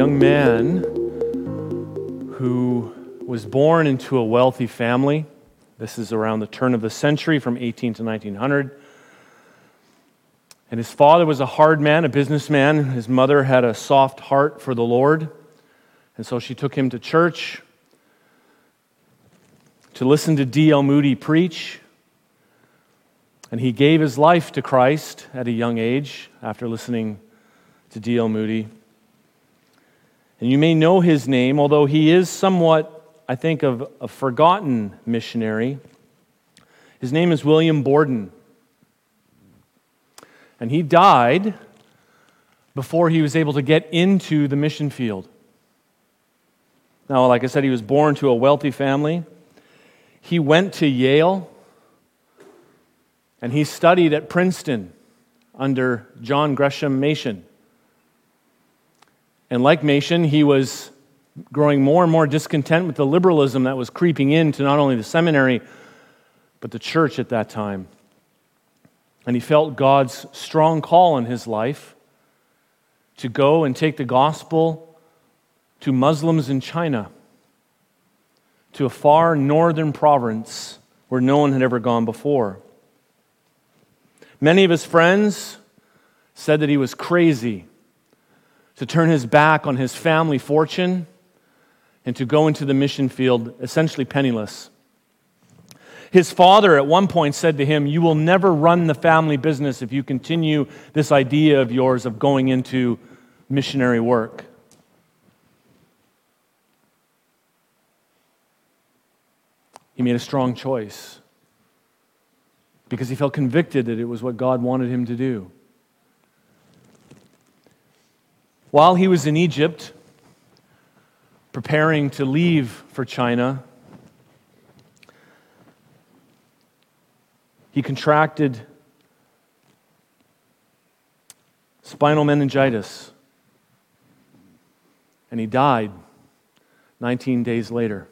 young man who was born into a wealthy family. This is around the turn of the century from 18 to 1900. And his father was a hard man, a businessman. His mother had a soft heart for the Lord. And so she took him to church to listen to D.L. Moody preach. And he gave his life to Christ at a young age after listening to D.L. Moody. And you may know his name, although he is somewhat, I think, of a forgotten missionary. His name is William Borden. And he died before he was able to get into the mission field. Now, like I said, he was born to a wealthy family. He went to Yale and he studied at Princeton under John Gresham Machen. And like Machen, he was growing more and more discontent with the liberalism that was creeping into not only the seminary, but the church at that time. And he felt God's strong call in his life to go and take the gospel to Muslims in China, to a far northern province where no one had ever gone before. Many of his friends said that he was crazy to turn his back on his family fortune and to go into the mission field essentially penniless. His father at one point said to him, You will never run the family business if you continue this idea of yours of going into missionary work. He made a strong choice because he felt convicted that it was what God wanted him to do. While he was in Egypt, preparing to leave for China, He contracted spinal meningitis and he died 19 days later.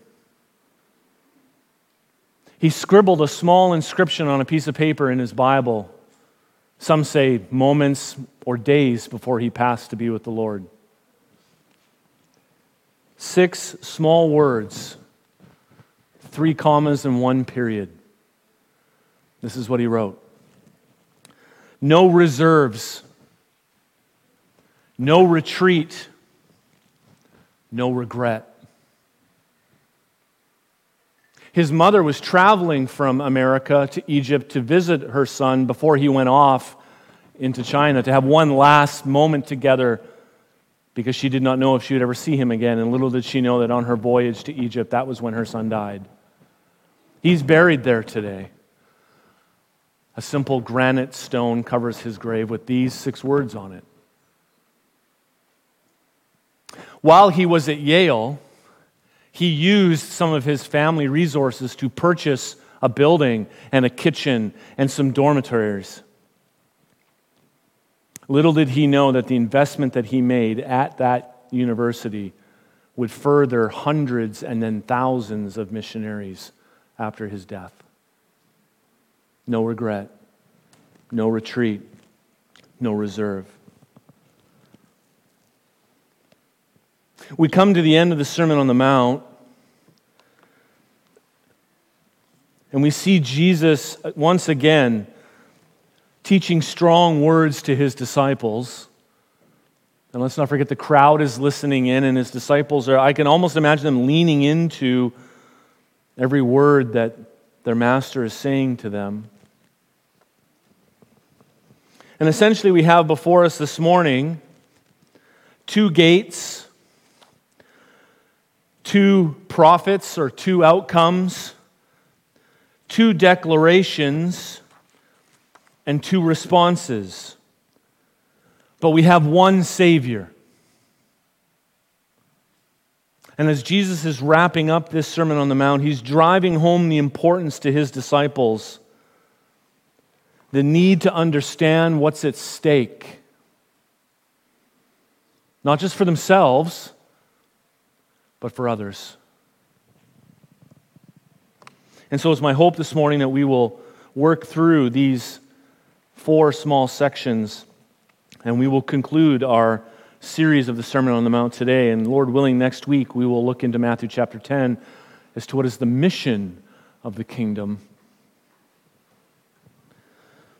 He scribbled a small inscription on a piece of paper in his Bible, some say moments or days before he passed to be with the Lord. Six small words, three commas, and one period. This is what he wrote No reserves, no retreat, no regret. His mother was traveling from America to Egypt to visit her son before he went off into China to have one last moment together because she did not know if she would ever see him again. And little did she know that on her voyage to Egypt, that was when her son died. He's buried there today. A simple granite stone covers his grave with these six words on it. While he was at Yale, he used some of his family resources to purchase a building and a kitchen and some dormitories. Little did he know that the investment that he made at that university would further hundreds and then thousands of missionaries after his death no regret, no retreat, no reserve. We come to the end of the Sermon on the Mount, and we see Jesus once again teaching strong words to his disciples. And let's not forget the crowd is listening in, and his disciples are, I can almost imagine them leaning into every word that their master is saying to them. And essentially, we have before us this morning two gates, two prophets or two outcomes, two declarations, and two responses. But we have one Savior. And as Jesus is wrapping up this Sermon on the Mount, he's driving home the importance to his disciples the need to understand what's at stake. Not just for themselves, but for others. And so it's my hope this morning that we will work through these four small sections and we will conclude our series of the Sermon on the Mount today. And Lord willing, next week we will look into Matthew chapter 10 as to what is the mission of the kingdom.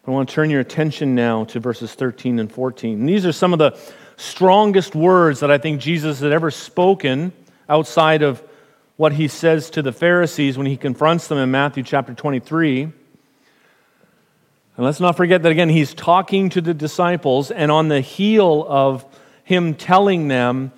I want to turn your attention now to verses 13 and 14. And these are some of the strongest words that I think Jesus had ever spoken outside of what he says to the Pharisees when he confronts them in Matthew chapter 23. And let's not forget that again, he's talking to the disciples, and on the heel of him telling them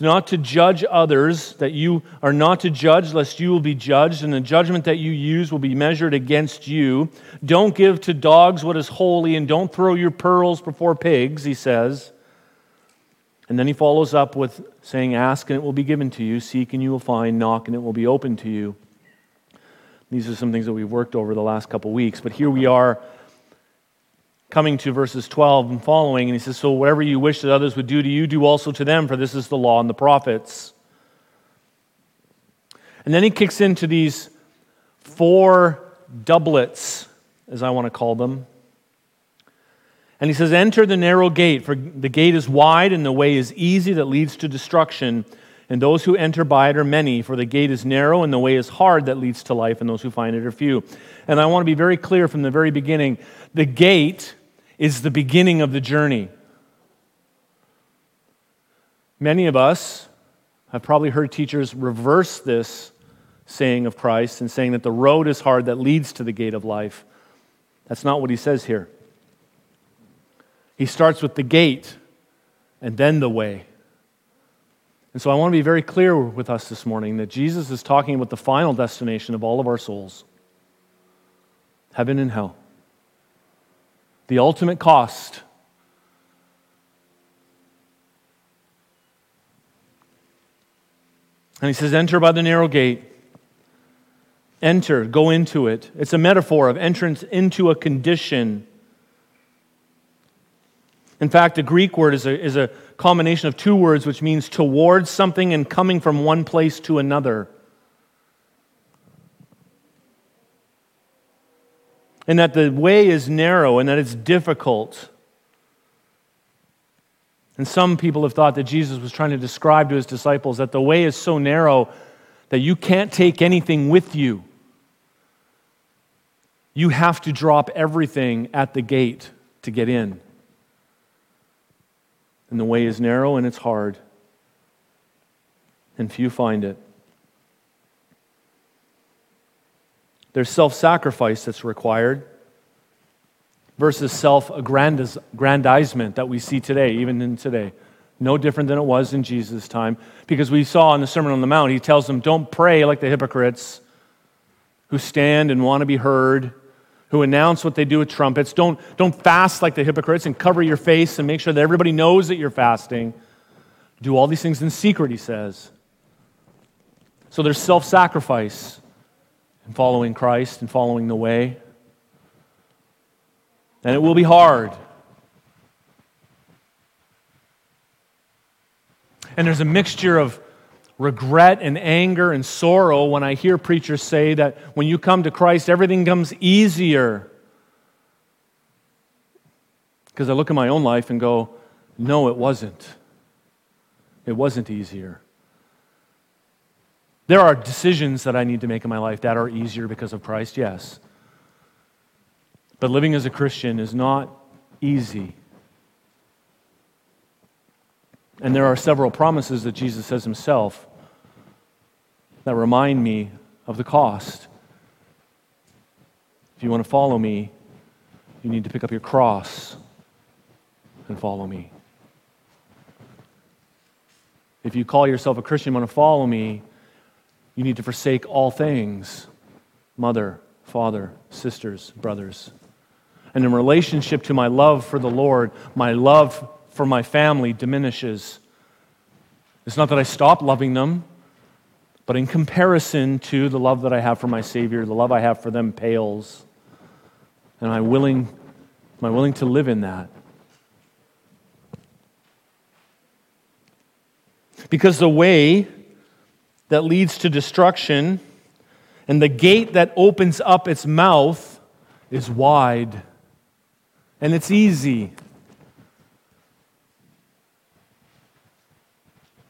not to judge others, that you are not to judge lest you will be judged, and the judgment that you use will be measured against you. Don't give to dogs what is holy, and don't throw your pearls before pigs, he says. And then he follows up with saying, Ask and it will be given to you, seek and you will find, knock and it will be open to you. These are some things that we've worked over the last couple weeks, but here we are coming to verses 12 and following, and he says, So whatever you wish that others would do to you, do also to them, for this is the law and the prophets. And then he kicks into these four doublets, as I want to call them. And he says, Enter the narrow gate, for the gate is wide and the way is easy that leads to destruction. And those who enter by it are many, for the gate is narrow and the way is hard that leads to life, and those who find it are few. And I want to be very clear from the very beginning the gate is the beginning of the journey. Many of us have probably heard teachers reverse this saying of Christ and saying that the road is hard that leads to the gate of life. That's not what he says here. He starts with the gate and then the way. And so I want to be very clear with us this morning that Jesus is talking about the final destination of all of our souls heaven and hell. The ultimate cost. And he says, Enter by the narrow gate. Enter, go into it. It's a metaphor of entrance into a condition. In fact, the Greek word is a, is a combination of two words which means towards something and coming from one place to another. And that the way is narrow and that it's difficult. And some people have thought that Jesus was trying to describe to his disciples that the way is so narrow that you can't take anything with you. You have to drop everything at the gate to get in. And the way is narrow and it's hard, and few find it. There's self sacrifice that's required versus self aggrandizement that we see today, even in today. No different than it was in Jesus' time. Because we saw in the Sermon on the Mount, he tells them, don't pray like the hypocrites who stand and want to be heard who announce what they do with trumpets. Don't, don't fast like the hypocrites and cover your face and make sure that everybody knows that you're fasting. Do all these things in secret, he says. So there's self sacrifice in following Christ and following the way. And it will be hard. And there's a mixture of regret and anger and sorrow when I hear preachers say that when you come to Christ, everything comes easier. Because I look at my own life and go, no, it wasn't. It wasn't easier. There are decisions that I need to make in my life that are easier because of Christ, yes. But living as a Christian is not easy. And there are several promises that Jesus says himself that remind me of the cost. If you want to follow me, you need to pick up your cross and follow me. If you call yourself a Christian and want to follow me, you need to forsake all things mother, father, sisters, brothers. And in relationship to my love for the Lord, my love for my family diminishes. It's not that I stop loving them, but in comparison to the love that I have for my Savior, the love I have for them pales. And am I willing, am I willing to live in that? Because the way that leads to destruction and the gate that opens up its mouth is wide and it's easy.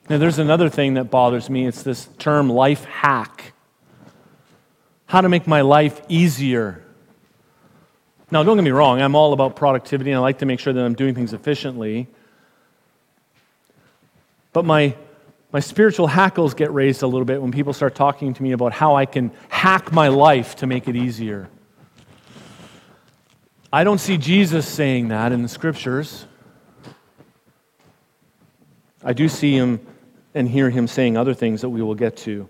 Now, there's another thing that bothers me it's this term life hack. How to make my life easier. Now, don't get me wrong, I'm all about productivity and I like to make sure that I'm doing things efficiently. But my, my spiritual hackles get raised a little bit when people start talking to me about how I can hack my life to make it easier. I don't see Jesus saying that in the scriptures. I do see him and hear him saying other things that we will get to.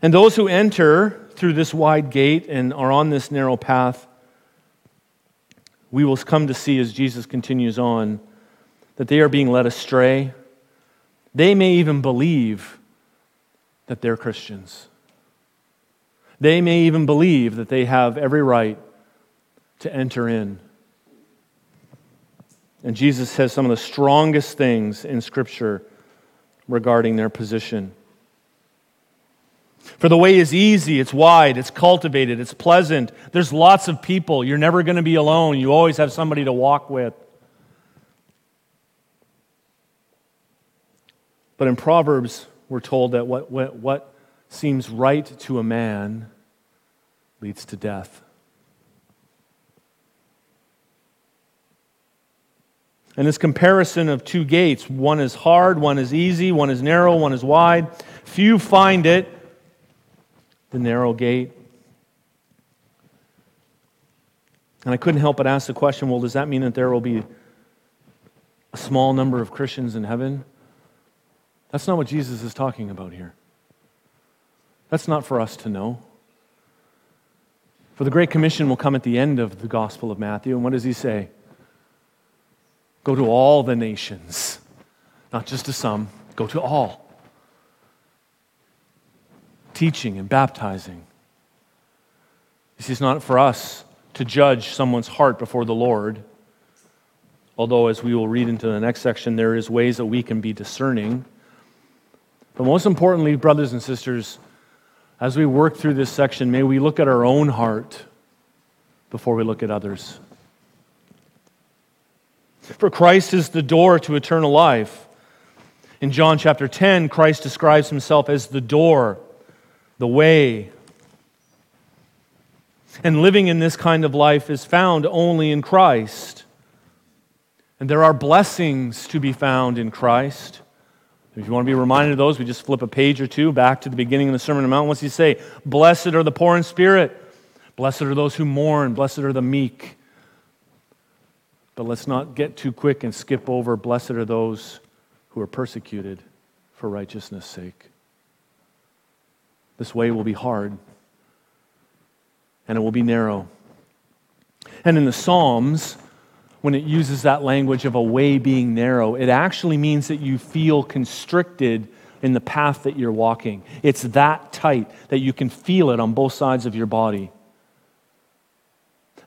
And those who enter through this wide gate and are on this narrow path, we will come to see as Jesus continues on that they are being led astray. They may even believe that they're Christians. They may even believe that they have every right to enter in. And Jesus says some of the strongest things in Scripture regarding their position. For the way is easy, it's wide, it's cultivated, it's pleasant. There's lots of people. You're never going to be alone. You always have somebody to walk with. But in Proverbs, we're told that what, what, what seems right to a man leads to death. And this comparison of two gates one is hard, one is easy, one is narrow, one is wide. Few find it the narrow gate. And I couldn't help but ask the question well, does that mean that there will be a small number of Christians in heaven? That's not what Jesus is talking about here. That's not for us to know. For the Great Commission will come at the end of the Gospel of Matthew. And what does he say? Go to all the nations, not just to some, go to all teaching and baptizing. This is not for us to judge someone's heart before the Lord. Although, as we will read into the next section, there is ways that we can be discerning. But most importantly, brothers and sisters, as we work through this section, may we look at our own heart before we look at others. For Christ is the door to eternal life. In John chapter 10, Christ describes himself as the door the way. And living in this kind of life is found only in Christ. And there are blessings to be found in Christ. If you want to be reminded of those, we just flip a page or two back to the beginning of the Sermon on the Mount. What's he say? Blessed are the poor in spirit. Blessed are those who mourn. Blessed are the meek. But let's not get too quick and skip over blessed are those who are persecuted for righteousness' sake. This way will be hard and it will be narrow. And in the Psalms, when it uses that language of a way being narrow, it actually means that you feel constricted in the path that you're walking. It's that tight that you can feel it on both sides of your body.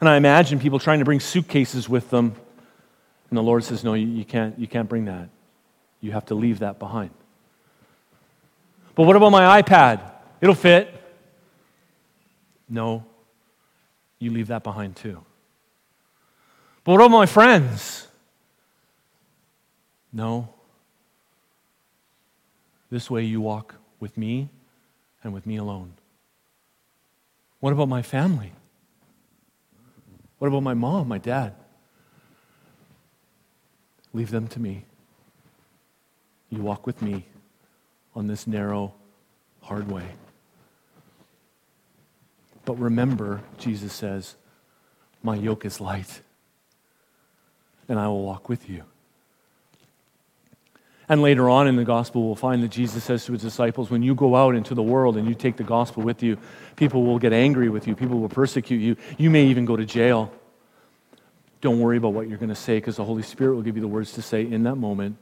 And I imagine people trying to bring suitcases with them, and the Lord says, No, you, can't, you can't bring that. You have to leave that behind. But what about my iPad? It'll fit. No, you leave that behind too. But what about my friends? No. This way you walk with me and with me alone. What about my family? What about my mom, my dad? Leave them to me. You walk with me on this narrow, hard way. But remember, Jesus says, My yoke is light, and I will walk with you. And later on in the gospel, we'll find that Jesus says to his disciples, When you go out into the world and you take the gospel with you, people will get angry with you, people will persecute you, you may even go to jail. Don't worry about what you're going to say because the Holy Spirit will give you the words to say in that moment.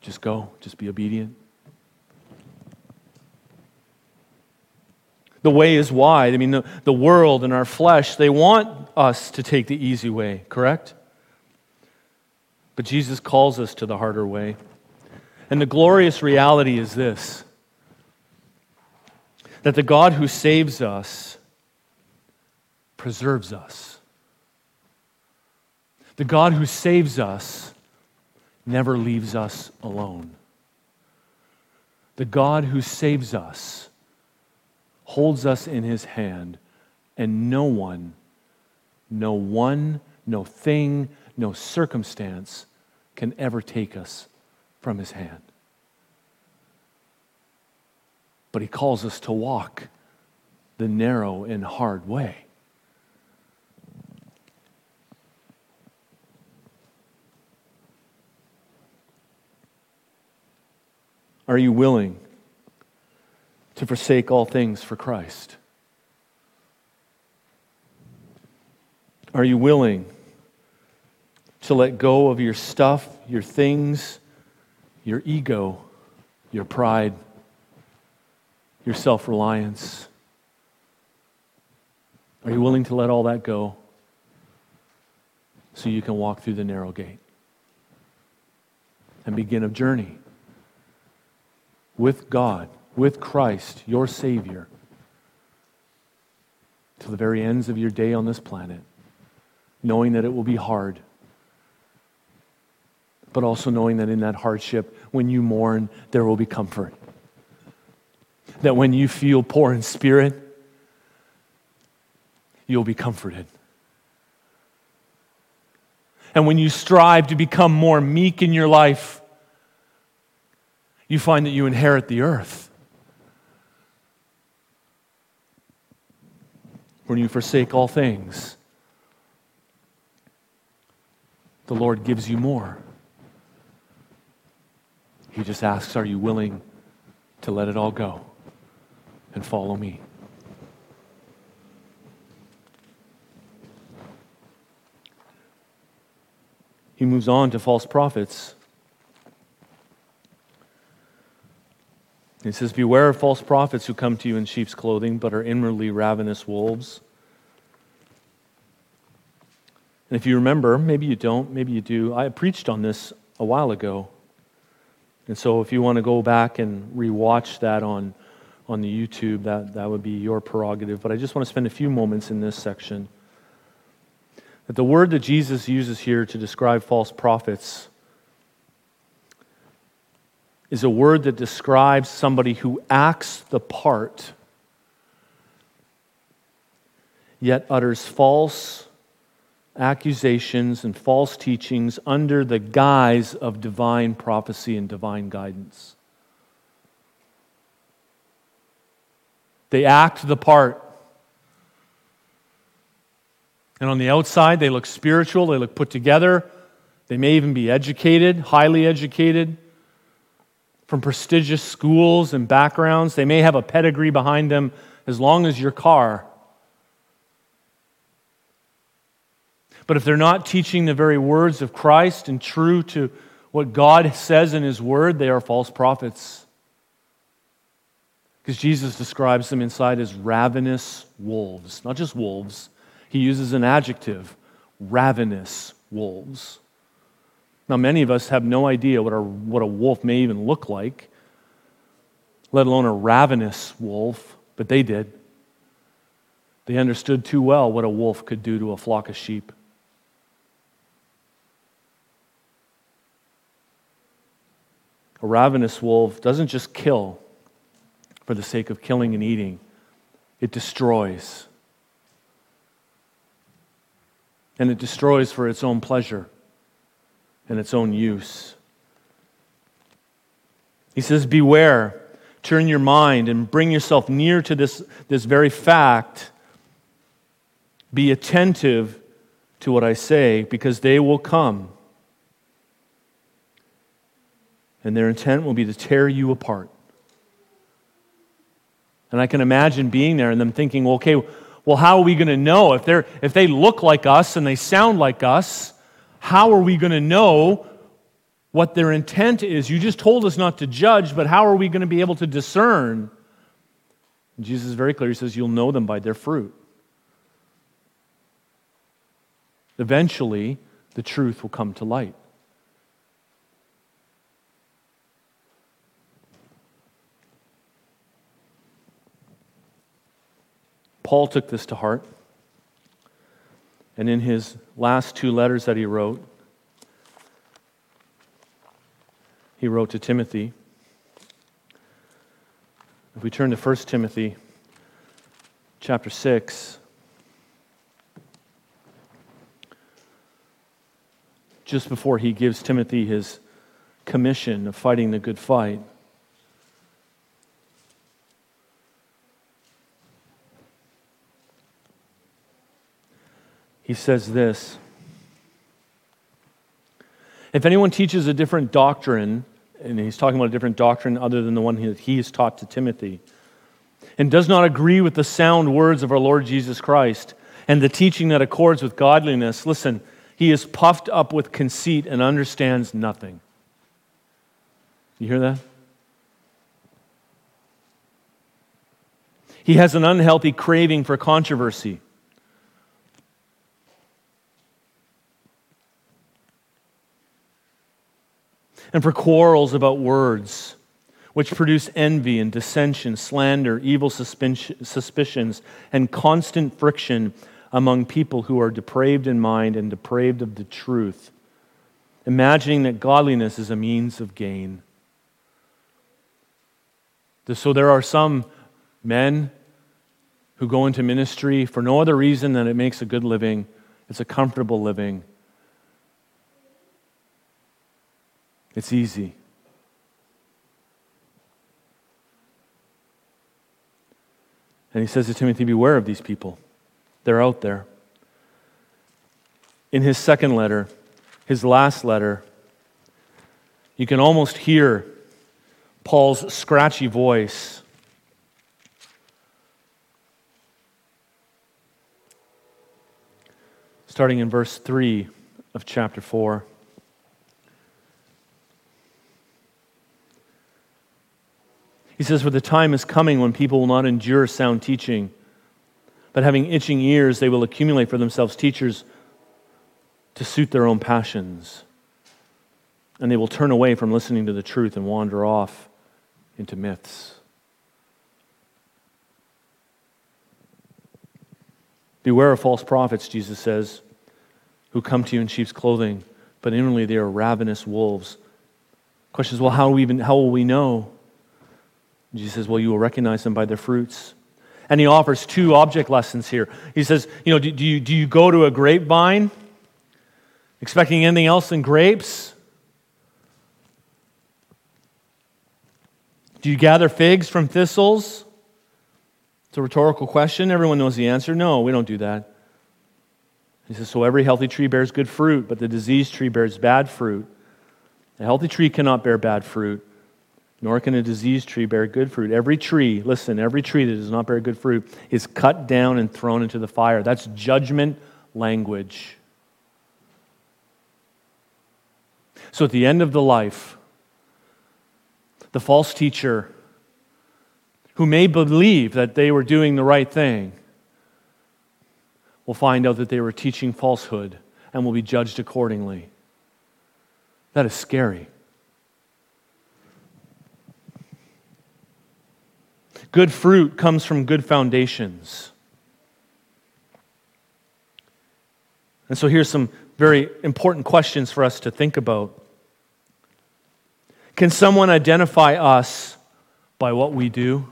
Just go, just be obedient. The way is wide. I mean, the, the world and our flesh, they want us to take the easy way, correct? But Jesus calls us to the harder way. And the glorious reality is this that the God who saves us preserves us. The God who saves us never leaves us alone. The God who saves us holds us in his hand, and no one, no one, no thing, no circumstance can ever take us from his hand. But he calls us to walk the narrow and hard way. Are you willing to forsake all things for Christ? Are you willing to let go of your stuff, your things, your ego, your pride, your self reliance? Are you willing to let all that go so you can walk through the narrow gate and begin a journey? With God, with Christ, your Savior, to the very ends of your day on this planet, knowing that it will be hard, but also knowing that in that hardship, when you mourn, there will be comfort. That when you feel poor in spirit, you'll be comforted. And when you strive to become more meek in your life, you find that you inherit the earth. When you forsake all things, the Lord gives you more. He just asks, Are you willing to let it all go and follow me? He moves on to false prophets. He says, Beware of false prophets who come to you in sheep's clothing, but are inwardly ravenous wolves. And if you remember, maybe you don't, maybe you do, I preached on this a while ago. And so if you want to go back and rewatch that on, on the YouTube, that, that would be your prerogative. But I just want to spend a few moments in this section. That the word that Jesus uses here to describe false prophets is a word that describes somebody who acts the part, yet utters false accusations and false teachings under the guise of divine prophecy and divine guidance. They act the part. And on the outside, they look spiritual, they look put together, they may even be educated, highly educated from prestigious schools and backgrounds. They may have a pedigree behind them as long as your car. But if they're not teaching the very words of Christ and true to what God says in His Word, they are false prophets. Because Jesus describes them inside as ravenous wolves. Not just wolves, He uses an adjective ravenous wolves. Now, many of us have no idea what a, what a wolf may even look like, let alone a ravenous wolf, but they did. They understood too well what a wolf could do to a flock of sheep. A ravenous wolf doesn't just kill for the sake of killing and eating, it destroys. And it destroys for its own pleasure and its own use. He says, Beware, turn your mind and bring yourself near to this, this very fact. Be attentive to what I say, because they will come. And their intent will be to tear you apart. And I can imagine being there and them thinking, well, okay, well, how are we going to know if, they're, if they look like us and they sound like us? How are we going to know what their intent is? You just told us not to judge, but how are we going to be able to discern? And Jesus is very clear. He says, You'll know them by their fruit. Eventually, the truth will come to light. Paul took this to heart. And in his last two letters that he wrote, he wrote to Timothy. If we turn to 1 Timothy chapter 6, just before he gives Timothy his commission of fighting the good fight, he says this If anyone teaches a different doctrine, and he's talking about a different doctrine other than the one that he has taught to Timothy, and does not agree with the sound words of our Lord Jesus Christ and the teaching that accords with godliness, listen, he is puffed up with conceit and understands nothing. You hear that? He has an unhealthy craving for controversy. And for quarrels about words, which produce envy and dissension, slander, evil suspicions, and constant friction among people who are depraved in mind and depraved of the truth, imagining that godliness is a means of gain. So there are some men who go into ministry for no other reason than it makes a good living, it's a comfortable living. It's easy. And he says to Timothy, Beware of these people. They're out there. In his second letter, his last letter, you can almost hear Paul's scratchy voice. Starting in verse 3 of chapter 4. He says, For the time is coming when people will not endure sound teaching, but having itching ears, they will accumulate for themselves teachers to suit their own passions. And they will turn away from listening to the truth and wander off into myths. Beware of false prophets, Jesus says, who come to you in sheep's clothing, but inwardly they are ravenous wolves. Question is, well, how, we even, how will we know? Jesus says, Well, you will recognize them by their fruits. And he offers two object lessons here. He says, You know, do, do, you, do you go to a grapevine expecting anything else than grapes? Do you gather figs from thistles? It's a rhetorical question. Everyone knows the answer. No, we don't do that. He says, So every healthy tree bears good fruit, but the diseased tree bears bad fruit. A healthy tree cannot bear bad fruit nor can a diseased tree bear good fruit. Every tree, listen, every tree that does not bear good fruit is cut down and thrown into the fire. That's judgment language. So at the end of the life, the false teacher who may believe that they were doing the right thing will find out that they were teaching falsehood and will be judged accordingly. That is scary. Good fruit comes from good foundations. And so here's some very important questions for us to think about. Can someone identify us by what we do?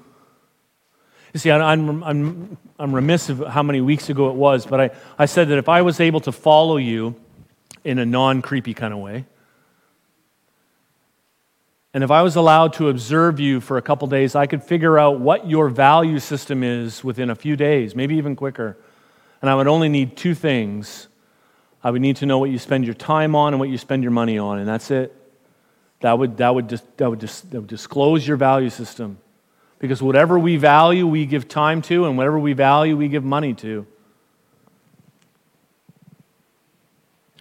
You see, I'm, I'm, I'm remiss of how many weeks ago it was, but I, I said that if I was able to follow you in a non creepy kind of way, and if I was allowed to observe you for a couple days, I could figure out what your value system is within a few days, maybe even quicker. And I would only need two things. I would need to know what you spend your time on and what you spend your money on, and that's it. That would, that would, just, that would, just, that would disclose your value system. Because whatever we value, we give time to, and whatever we value, we give money to.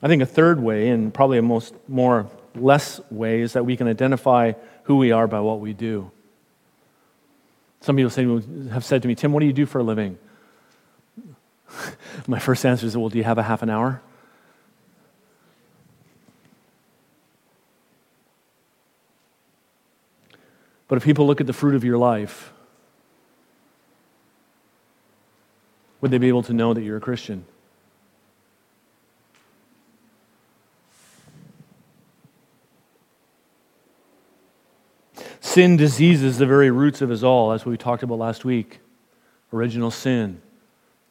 I think a third way, and probably a most more less ways that we can identify who we are by what we do. Some people say, have said to me, Tim, what do you do for a living? My first answer is, well, do you have a half an hour? But if people look at the fruit of your life, would they be able to know that you're a Christian? Sin diseases the very roots of us all. That's what we talked about last week. Original sin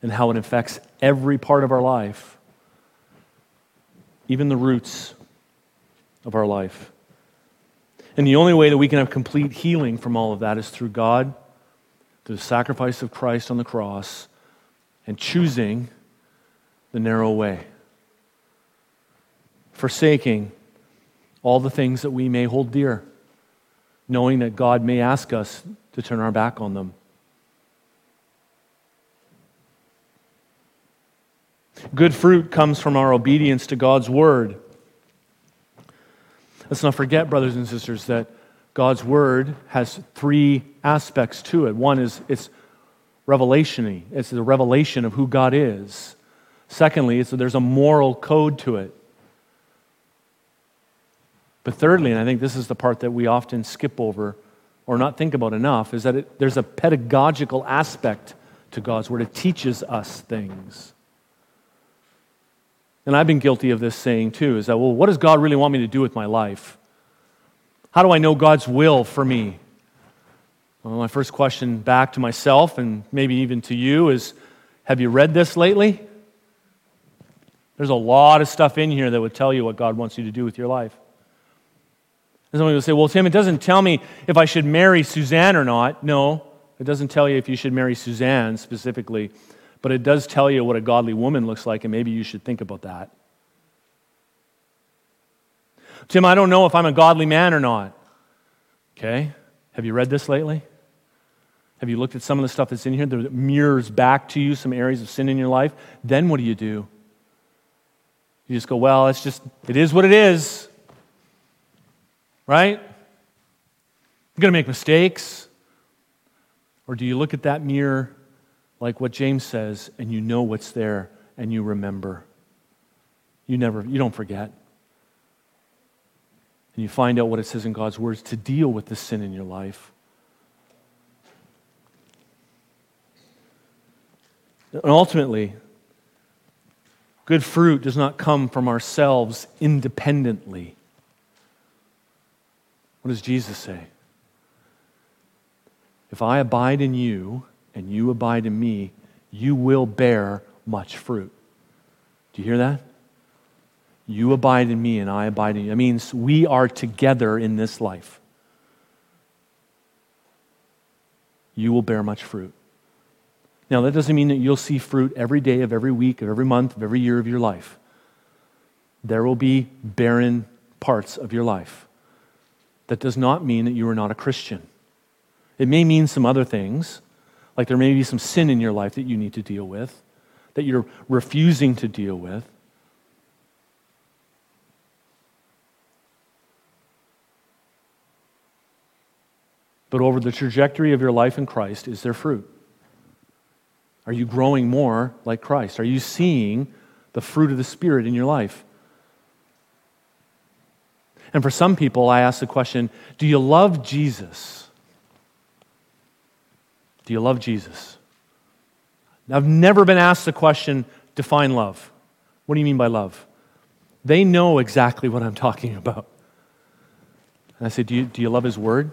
and how it affects every part of our life, even the roots of our life. And the only way that we can have complete healing from all of that is through God, through the sacrifice of Christ on the cross, and choosing the narrow way. Forsaking all the things that we may hold dear, knowing that God may ask us to turn our back on them. Good fruit comes from our obedience to God's word. Let's not forget, brothers and sisters, that God's word has three aspects to it. One is it's revelationy, it's the revelation of who God is. Secondly, it's there's a moral code to it. But thirdly, and I think this is the part that we often skip over or not think about enough, is that it, there's a pedagogical aspect to God's word. It teaches us things. And I've been guilty of this saying too is that, well, what does God really want me to do with my life? How do I know God's will for me? Well, my first question back to myself and maybe even to you is Have you read this lately? There's a lot of stuff in here that would tell you what God wants you to do with your life. And somebody will say, Well, Tim, it doesn't tell me if I should marry Suzanne or not. No, it doesn't tell you if you should marry Suzanne specifically but it does tell you what a godly woman looks like, and maybe you should think about that. Tim, I don't know if I'm a godly man or not. Okay, have you read this lately? Have you looked at some of the stuff that's in here that mirrors back to you some areas of sin in your life? Then what do you do? You just go, well, it's just, it is what it is. Right? I'm going to make mistakes. Or do you look at that mirror like what James says, and you know what's there and you remember. You never, you don't forget. And you find out what it says in God's words to deal with the sin in your life. And ultimately, good fruit does not come from ourselves independently. What does Jesus say? If I abide in you and you abide in me, you will bear much fruit. Do you hear that? You abide in me and I abide in you. That means we are together in this life. You will bear much fruit. Now, that doesn't mean that you'll see fruit every day of every week, of every month, of every year of your life. There will be barren parts of your life. That does not mean that you are not a Christian. It may mean some other things, like there may be some sin in your life that you need to deal with, that you're refusing to deal with. But over the trajectory of your life in Christ, is there fruit? Are you growing more like Christ? Are you seeing the fruit of the Spirit in your life? And for some people, I ask the question do you love Jesus? Do you love Jesus? I've never been asked the question define love. What do you mean by love? They know exactly what I'm talking about. And I say, do you, do you love His Word?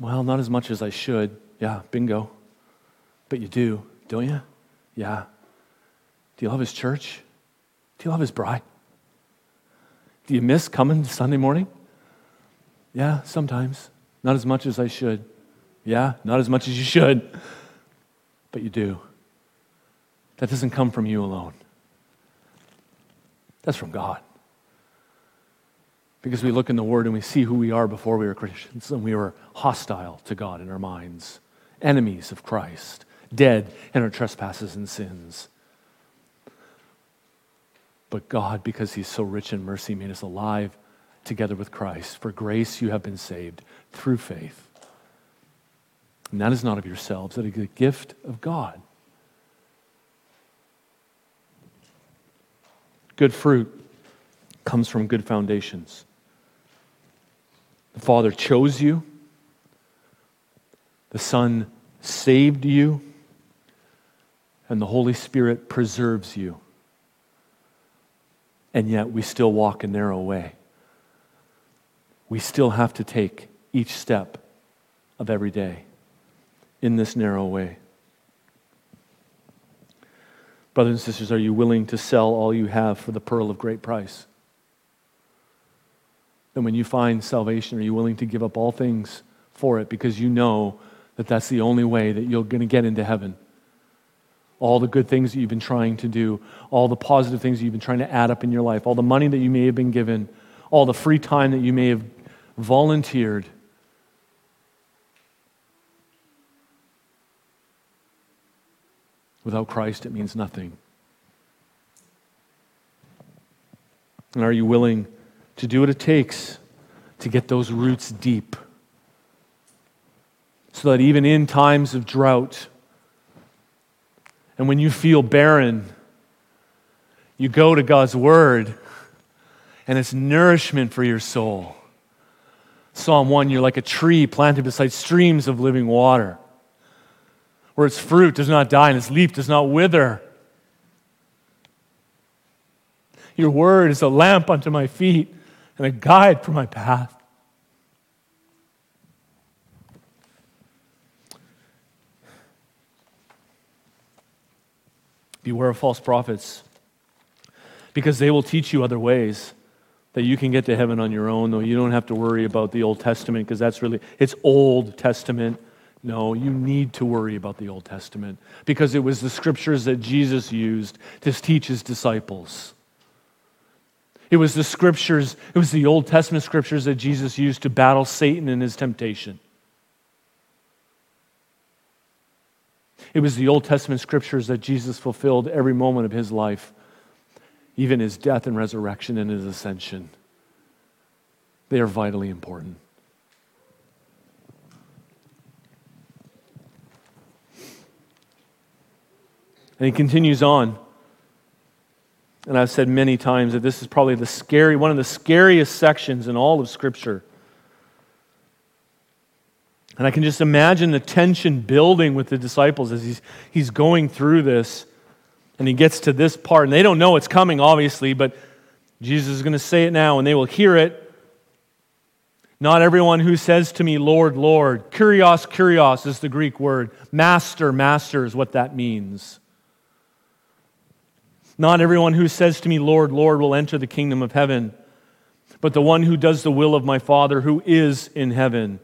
Well, not as much as I should. Yeah, bingo. But you do, don't you? Yeah. Do you love His church? Do you love His bride? Do you miss coming Sunday morning? Yeah, sometimes. Not as much as I should. Yeah, not as much as you should, but you do. That doesn't come from you alone, that's from God. Because we look in the Word and we see who we are before we were Christians, and we were hostile to God in our minds, enemies of Christ, dead in our trespasses and sins. But God, because He's so rich in mercy, made us alive together with Christ. For grace you have been saved through faith. And that is not of yourselves, that is a gift of God. Good fruit comes from good foundations. The Father chose you, the Son saved you, and the Holy Spirit preserves you. And yet we still walk a narrow way. We still have to take each step of every day in this narrow way. Brothers and sisters, are you willing to sell all you have for the pearl of great price? And when you find salvation, are you willing to give up all things for it because you know that that's the only way that you're going to get into heaven? All the good things that you've been trying to do, all the positive things that you've been trying to add up in your life, all the money that you may have been given, all the free time that you may have volunteered. Without Christ, it means nothing. And are you willing to do what it takes to get those roots deep? So that even in times of drought, and when you feel barren, you go to God's Word, and it's nourishment for your soul. Psalm 1 You're like a tree planted beside streams of living water where its fruit does not die and its leaf does not wither. Your word is a lamp unto my feet and a guide for my path. Beware of false prophets because they will teach you other ways that you can get to heaven on your own, though you don't have to worry about the Old Testament because that's really, it's Old Testament. No, you need to worry about the Old Testament because it was the scriptures that Jesus used to teach his disciples. It was the scriptures, it was the Old Testament scriptures that Jesus used to battle Satan in his temptation. It was the Old Testament scriptures that Jesus fulfilled every moment of his life, even his death and resurrection and his ascension. They are vitally important. And he continues on. And I've said many times that this is probably the scary, one of the scariest sections in all of Scripture. And I can just imagine the tension building with the disciples as he's, he's going through this. And he gets to this part, and they don't know it's coming, obviously, but Jesus is going to say it now, and they will hear it. Not everyone who says to me, Lord, Lord. Kurios, kurios is the Greek word. Master, master is what that means. Not everyone who says to me, Lord, Lord, will enter the kingdom of heaven, but the one who does the will of my Father who is in heaven.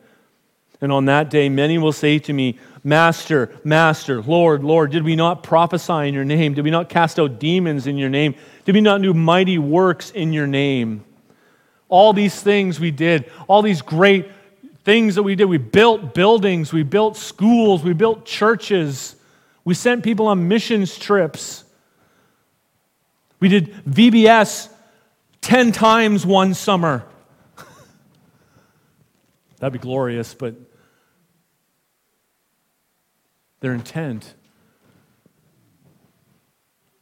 And on that day, many will say to me, Master, Master, Lord, Lord, did we not prophesy in your name? Did we not cast out demons in your name? Did we not do mighty works in your name? All these things we did, all these great things that we did. We built buildings, we built schools, we built churches, we sent people on missions trips. We did VBS 10 times one summer. That'd be glorious, but their intent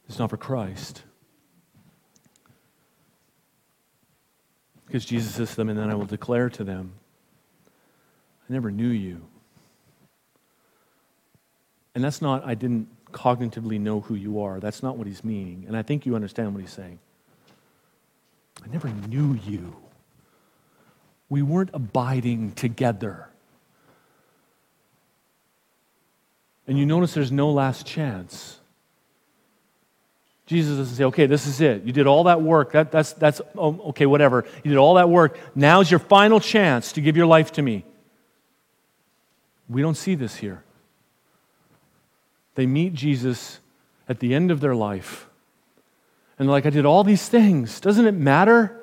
is not for Christ. Because Jesus says to them, and then I will declare to them, I never knew you. And that's not, I didn't cognitively know who you are. That's not what he's meaning. And I think you understand what he's saying. I never knew you. We weren't abiding together. And you notice there's no last chance. Jesus doesn't say, okay, this is it. You did all that work. That, that's, that's oh, okay, whatever. You did all that work. Now's your final chance to give your life to me. We don't see this here. They meet Jesus at the end of their life. And they're like, I did all these things. Doesn't it matter?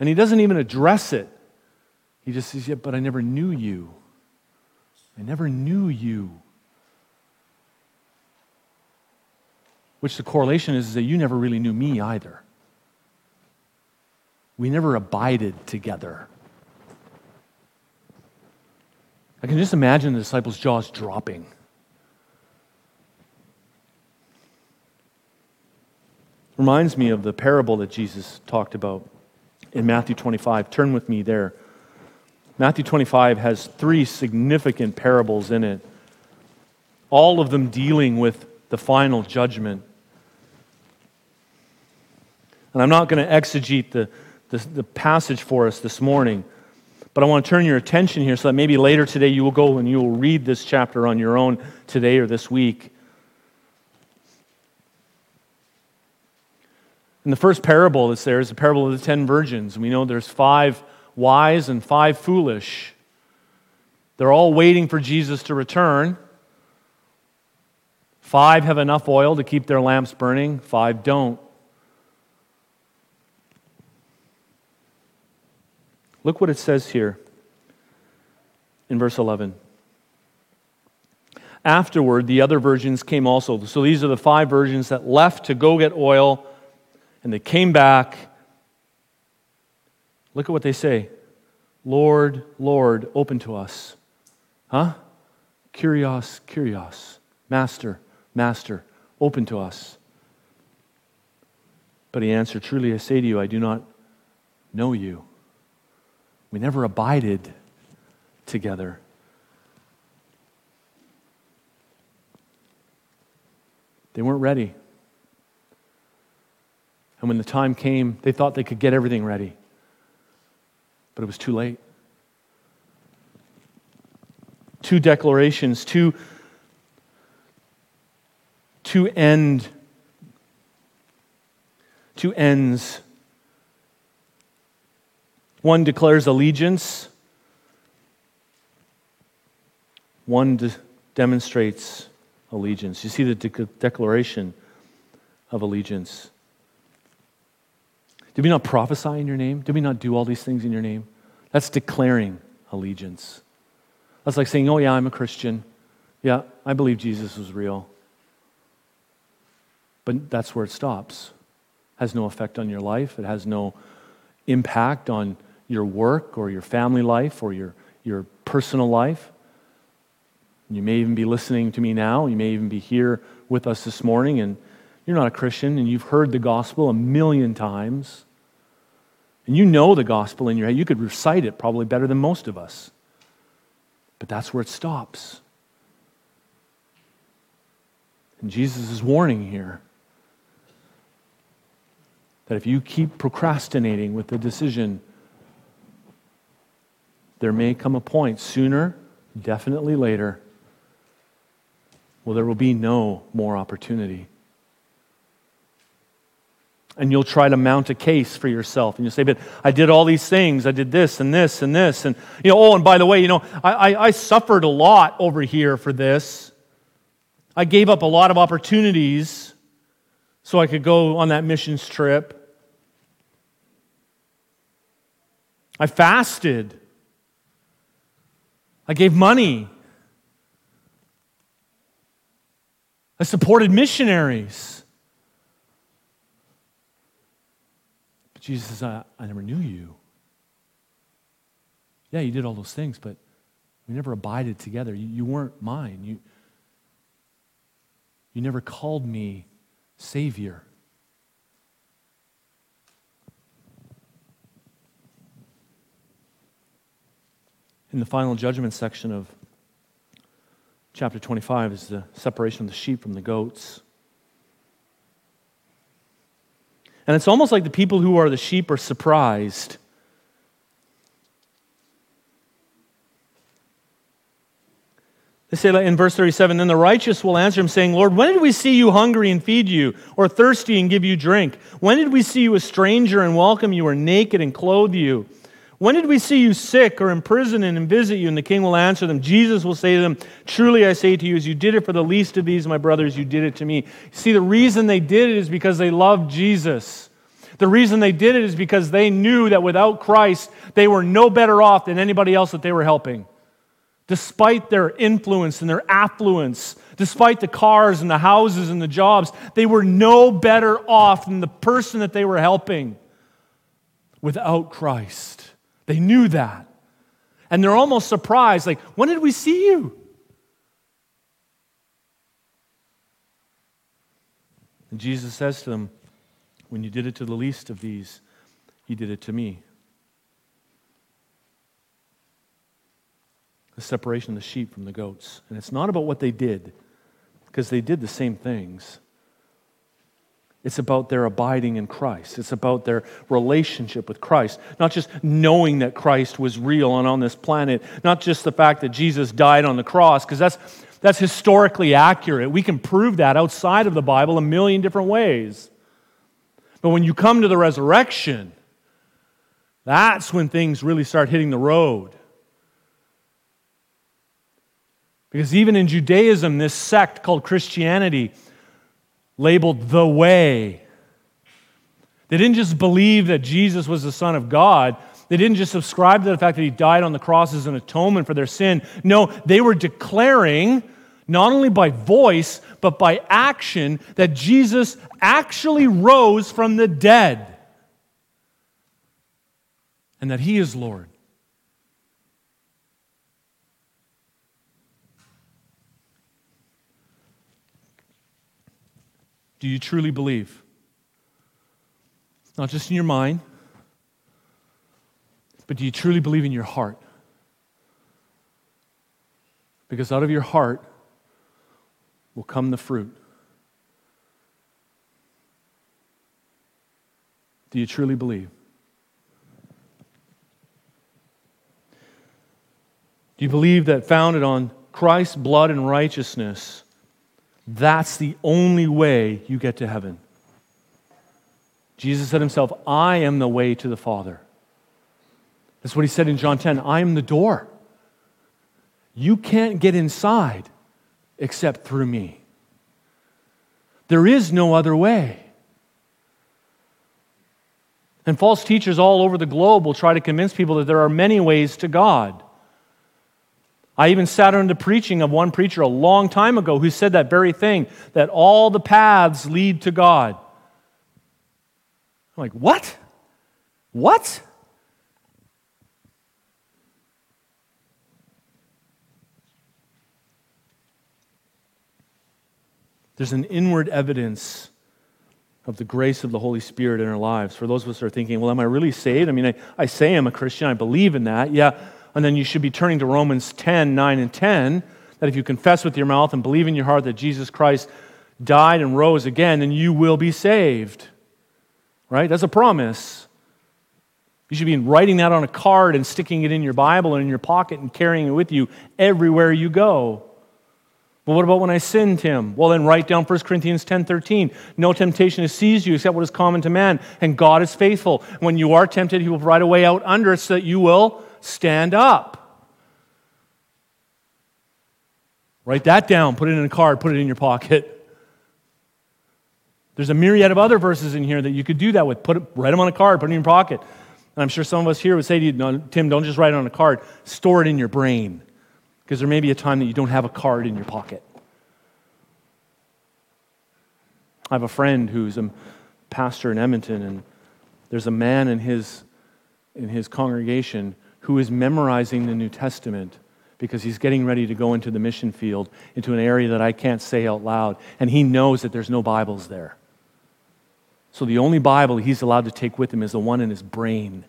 And he doesn't even address it. He just says, Yeah, but I never knew you. I never knew you. Which the correlation is, is that you never really knew me either. We never abided together. I can just imagine the disciples' jaws dropping. Reminds me of the parable that Jesus talked about in Matthew 25. Turn with me there. Matthew 25 has three significant parables in it, all of them dealing with the final judgment. And I'm not going to exegete the, the, the, passage for us this morning, But I want to turn your attention here so that maybe later today you will go and you will read this chapter on your own today or this week. And the first parable that's there is the parable of the ten virgins. We know there's five wise and five foolish. They're all waiting for Jesus to return. Five have enough oil to keep their lamps burning, five don't. Look what it says here in verse 11. Afterward, the other virgins came also. So these are the five virgins that left to go get oil and they came back. Look at what they say Lord, Lord, open to us. Huh? Kurios, Kurios. Master, Master, open to us. But he answered, Truly I say to you, I do not know you. We never abided together. They weren't ready. And when the time came, they thought they could get everything ready. But it was too late. Two declarations, two, two end, two ends. One declares allegiance, one de- demonstrates allegiance. You see the de- declaration of allegiance. Did we not prophesy in your name? Did we not do all these things in your name? That's declaring allegiance. That's like saying, oh, yeah, I'm a Christian. Yeah, I believe Jesus was real. But that's where it stops. It has no effect on your life. It has no impact on your work or your family life or your, your personal life. You may even be listening to me now. You may even be here with us this morning, and you're not a Christian and you've heard the gospel a million times, and you know the gospel in your head, you could recite it probably better than most of us. But that's where it stops. And Jesus is warning here that if you keep procrastinating with the decision, there may come a point sooner, definitely later, well, there will be no more opportunity and you'll try to mount a case for yourself. And you'll say, But I did all these things. I did this and this and this. And, you know, oh, and by the way, you know, I, I, I suffered a lot over here for this. I gave up a lot of opportunities so I could go on that missions trip. I fasted. I gave money. I supported missionaries. But Jesus says, I, I never knew you. Yeah, you did all those things, but we never abided together. You, you weren't mine. You, you never called me Savior. In the final judgment section of chapter 25 is the separation of the sheep from the goats. And it's almost like the people who are the sheep are surprised. They say in verse 37 Then the righteous will answer him, saying, Lord, when did we see you hungry and feed you, or thirsty and give you drink? When did we see you a stranger and welcome you, or naked and clothe you? When did we see you sick or in prison and visit you? And the king will answer them. Jesus will say to them, Truly I say to you, as you did it for the least of these, my brothers, you did it to me. See, the reason they did it is because they loved Jesus. The reason they did it is because they knew that without Christ, they were no better off than anybody else that they were helping. Despite their influence and their affluence, despite the cars and the houses and the jobs, they were no better off than the person that they were helping without Christ. They knew that. And they're almost surprised like, when did we see you? And Jesus says to them, When you did it to the least of these, you did it to me. The separation of the sheep from the goats. And it's not about what they did, because they did the same things. It's about their abiding in Christ. It's about their relationship with Christ. Not just knowing that Christ was real and on this planet, not just the fact that Jesus died on the cross, because that's, that's historically accurate. We can prove that outside of the Bible a million different ways. But when you come to the resurrection, that's when things really start hitting the road. Because even in Judaism, this sect called Christianity, labeled the way. They didn't just believe that Jesus was the Son of God. They didn't just subscribe to the fact that he died on the cross as an atonement for their sin. No, they were declaring, not only by voice, but by action, that Jesus actually rose from the dead and that he is Lord. Do you truly believe? Not just in your mind, but do you truly believe in your heart? Because out of your heart will come the fruit. Do you truly believe? Do you believe that founded on Christ's blood and righteousness, that's the only way you get to heaven. Jesus said himself, I am the way to the Father. That's what he said in John 10 I am the door. You can't get inside except through me. There is no other way. And false teachers all over the globe will try to convince people that there are many ways to God. I even sat under the preaching of one preacher a long time ago who said that very thing that all the paths lead to God. I'm like, what? What? There's an inward evidence of the grace of the Holy Spirit in our lives. For those of us who are thinking, well, am I really saved? I mean, I, I say I'm a Christian, I believe in that. Yeah, and then you should be turning to Romans 10 9 and 10 that if you confess with your mouth and believe in your heart that Jesus Christ died and rose again, then you will be saved. Right? That's a promise. You should be writing that on a card and sticking it in your Bible and in your pocket and carrying it with you everywhere you go. Well, what about when I sin, Tim? Well, then write down 1 Corinthians 10 13. No temptation has seized you except what is common to man, and God is faithful. When you are tempted, he will provide a way out under it so that you will stand up. Write that down, put it in a card, put it in your pocket. There's a myriad of other verses in here that you could do that with. Put it, write them on a card, put it in your pocket. And I'm sure some of us here would say to you, no, Tim, don't just write it on a card, store it in your brain. Because there may be a time that you don't have a card in your pocket. I have a friend who's a pastor in Edmonton, and there's a man in his, in his congregation who is memorizing the New Testament because he's getting ready to go into the mission field, into an area that I can't say out loud, and he knows that there's no Bibles there. So the only Bible he's allowed to take with him is the one in his brain.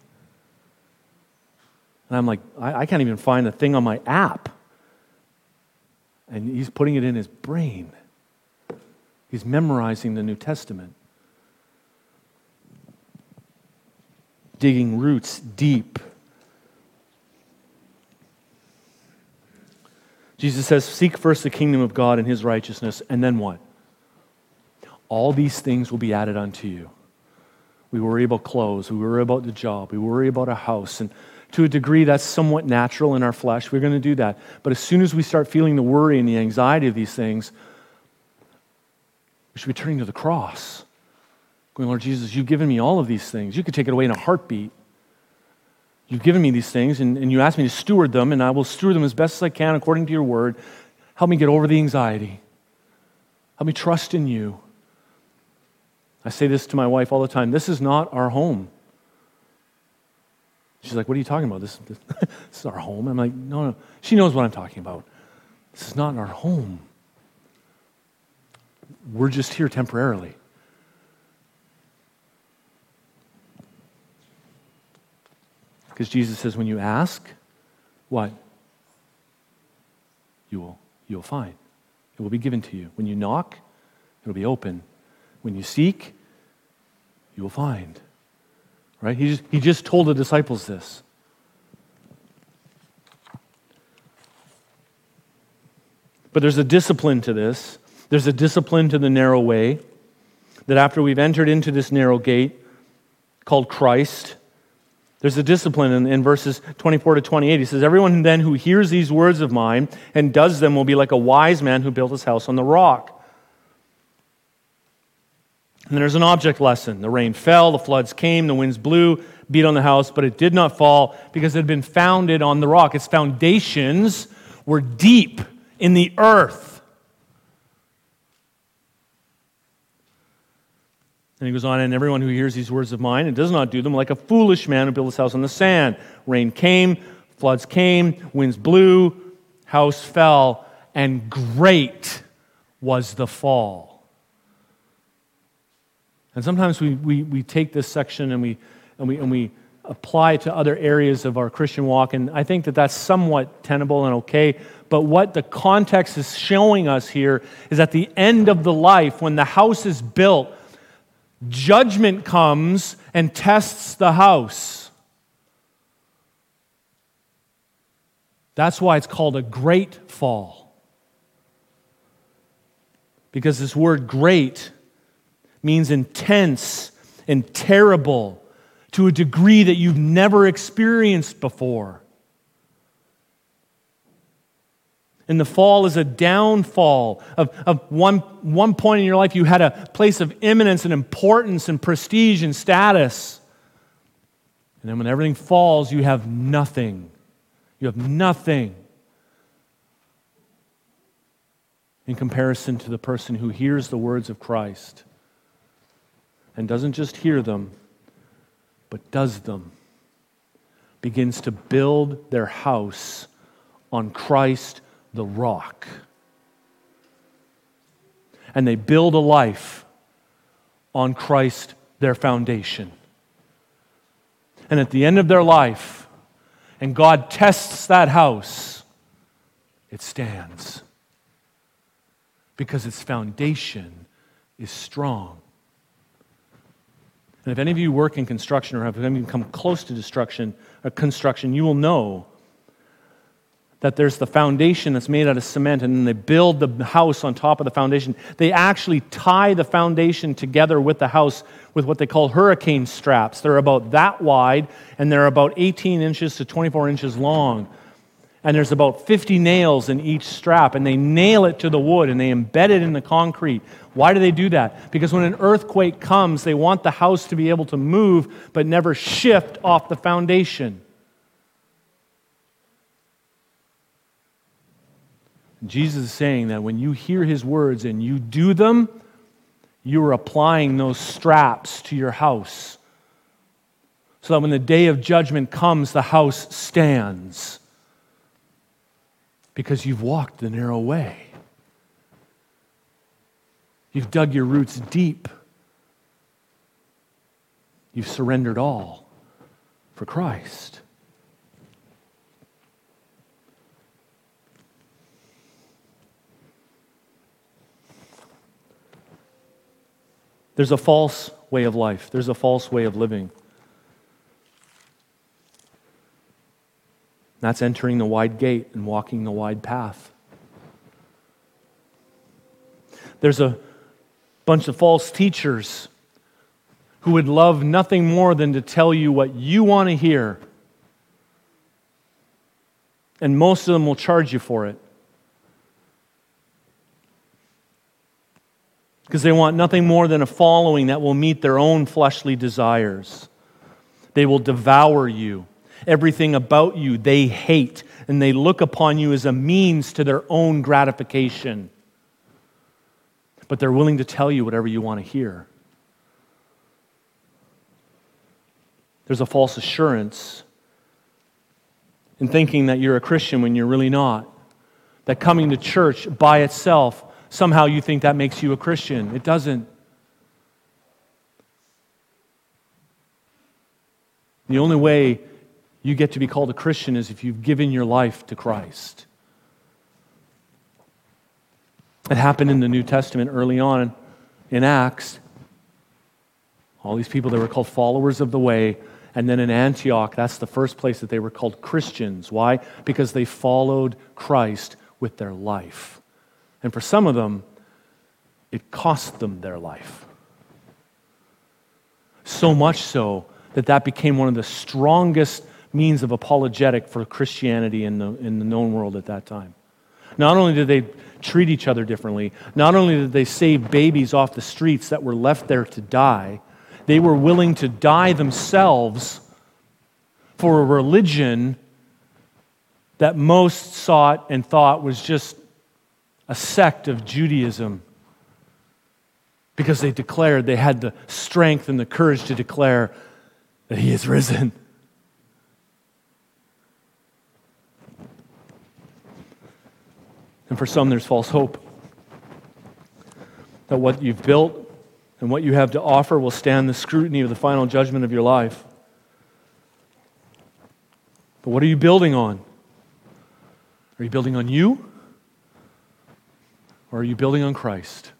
And I'm like, I, I can't even find the thing on my app. And he's putting it in his brain. He's memorizing the New Testament. Digging roots deep Jesus says, Seek first the kingdom of God and his righteousness, and then what? All these things will be added unto you. We worry about clothes, we worry about the job, we worry about a house, and to a degree that's somewhat natural in our flesh. We're going to do that. But as soon as we start feeling the worry and the anxiety of these things, we should be turning to the cross. Going, Lord Jesus, you've given me all of these things. You could take it away in a heartbeat. You've given me these things, and, and you asked me to steward them, and I will steward them as best as I can according to your word. Help me get over the anxiety. Help me trust in you. I say this to my wife all the time this is not our home. She's like, What are you talking about? This, this, this is our home. I'm like, No, no. She knows what I'm talking about. This is not our home. We're just here temporarily. Because Jesus says, when you ask, what? You will, you'll find. It will be given to you. When you knock, it'll be open. When you seek, you will find. Right? He just, he just told the disciples this. But there's a discipline to this. There's a discipline to the narrow way that after we've entered into this narrow gate called Christ, there's a discipline in, in, verses 24 to 28. He says, Everyone then who hears these words of mine and does them will be like a wise man who built his house on the rock. And there's an object lesson. The rain fell, the floods came, the winds blew, beat on the house, but it did not fall because it had been founded on the rock. Its foundations were deep in the earth. And he goes on, and everyone who hears these words of mine and does not do them, like a foolish man who built his house on the sand. Rain came, floods came, winds blew, house fell, and great was the fall. And sometimes we, we, we take this section and we, and, we, and we apply it to other areas of our Christian walk, and I think that that's somewhat tenable and okay. But what the context is showing us here is at the end of the life, when the house is built, judgment comes and tests the house. That's why it's called a great fall. Because this word great means intense and terrible to a degree that you've never experienced before. And the fall is a downfall of, of one, one point in your life you had a place of eminence and importance and prestige and status. And then when everything falls, you have nothing. You have nothing in comparison to the person who hears the words of Christ and doesn't just hear them, but does them, begins to build their house on Christ the rock. And they build a life on Christ their foundation. And at the end of their life, and God tests that house, it stands because its foundation is strong. And if any of you work in construction or have even come close to destruction, uh, construction, you will know that there's the foundation that's made out of cement, and then they build the house on top of the foundation. They actually tie the foundation together with the house with what they call hurricane straps. They're about that wide, and they're about 18 inches to 24 inches long and there's about 50 nails in each strap, and they nail it to the wood and they embed it in the concrete. Why do they do that? Because when an earthquake comes, they want the house to be able to move but never shift off the foundation. Jesus is saying that when you hear his words and you do them, you are applying those straps to your house. So that when the day of judgment comes, the house stands because you've walked the narrow way. You've dug your roots deep. You've surrendered all for Christ. There's a false way of life, there's a false way of living. That's entering the wide gate and walking the wide path. There's a bunch of false teachers who would love nothing more than to tell you what you want to hear. And most of them will charge you for it. Because they want nothing more than a following that will meet their own fleshly desires. They will devour you. Everything about you they hate, and they look upon you as a means to their own gratification. But they're willing to tell you whatever you want to hear. There's a false assurance in thinking that you're a Christian when you're really not. That coming to church by itself, somehow you think that makes you a Christian. It doesn't. The only way you get to be called a Christian is if you've given your life to Christ. It happened in the New Testament early on in Acts. All these people they were called followers of the way. And then in Antioch, that's the first place that they were called Christians. Why? Because they followed Christ with their life. And for some of them, it cost them their life. So much so that that became one of the strongest means of apologetic for Christianity in the, in the known world at that time. Not only did they treat each other differently, not only did they save babies off the streets that were left there to die, they were willing to die themselves for a religion that most sought and thought was just a sect of Judaism because they declared they had the strength and the courage to declare that he is risen. And for some, there's false hope that what you've built and what you have to offer will stand the scrutiny of the final judgment of your life. But what are you building on? Are you building on you? Or are you building on Christ?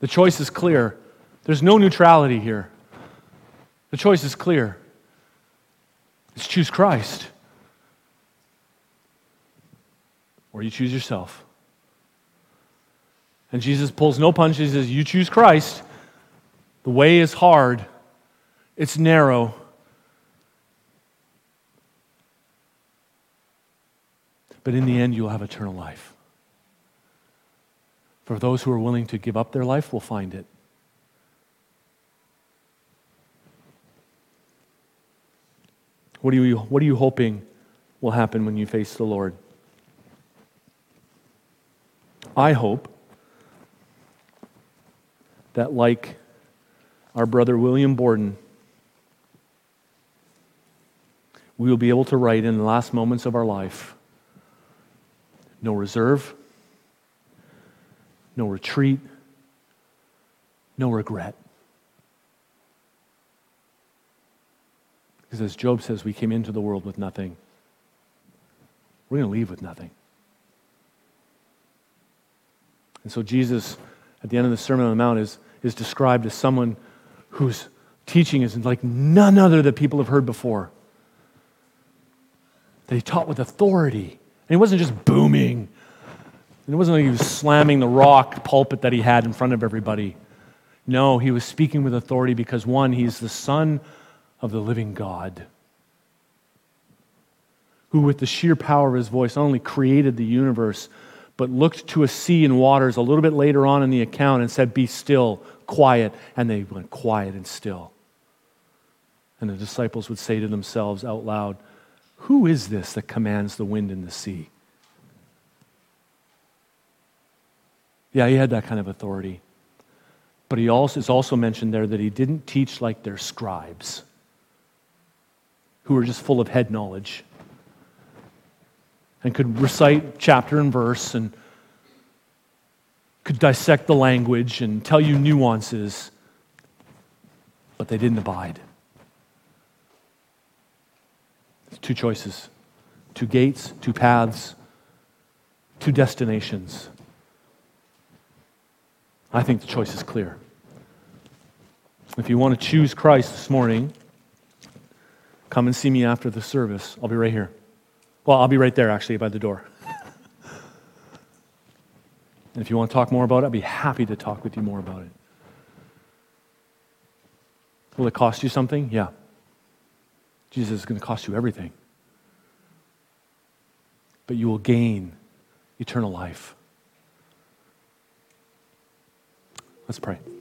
The choice is clear. There's no neutrality here. The choice is clear. It's choose Christ. Or you choose yourself. And Jesus pulls no punches. He says, You choose Christ. The way is hard, it's narrow. But in the end, you'll have eternal life. For those who are willing to give up their life will find it. What are you, what are you hoping will happen when you face the Lord? I hope that, like our brother William Borden, we will be able to write in the last moments of our life no reserve, no retreat, no regret. Because as Job says, we came into the world with nothing. We're going to leave with nothing. And so Jesus, at the end of the Sermon on the Mount, is, is described as someone whose teaching is like none other that people have heard before. That he taught with authority. And he wasn't just booming. And it wasn't like he was slamming the rock pulpit that he had in front of everybody. No, he was speaking with authority because, one, he's the Son of the living God, who, with the sheer power of his voice, not only created the universe, but looked to a sea and waters a little bit later on in the account and said, Be still, quiet. And they went quiet and still. And the disciples would say to themselves out loud, Who is this that commands the wind and the sea? Yeah, he had that kind of authority. But he also is also mentioned there that he didn't teach like their scribes who were just full of head knowledge and could recite chapter and verse and could dissect the language and tell you nuances, but they didn't abide. Two choices, two gates, two paths, two destinations. I think the choice is clear. If you want to choose Christ this morning, Come and see me after the service. I'll be right here. Well, I'll be right there, actually, by the door. and if you want to talk more about it, I'll be happy to talk with you more about it. Will it cost you something? Yeah. Jesus is going to cost you everything. But you will gain eternal life. Let's pray.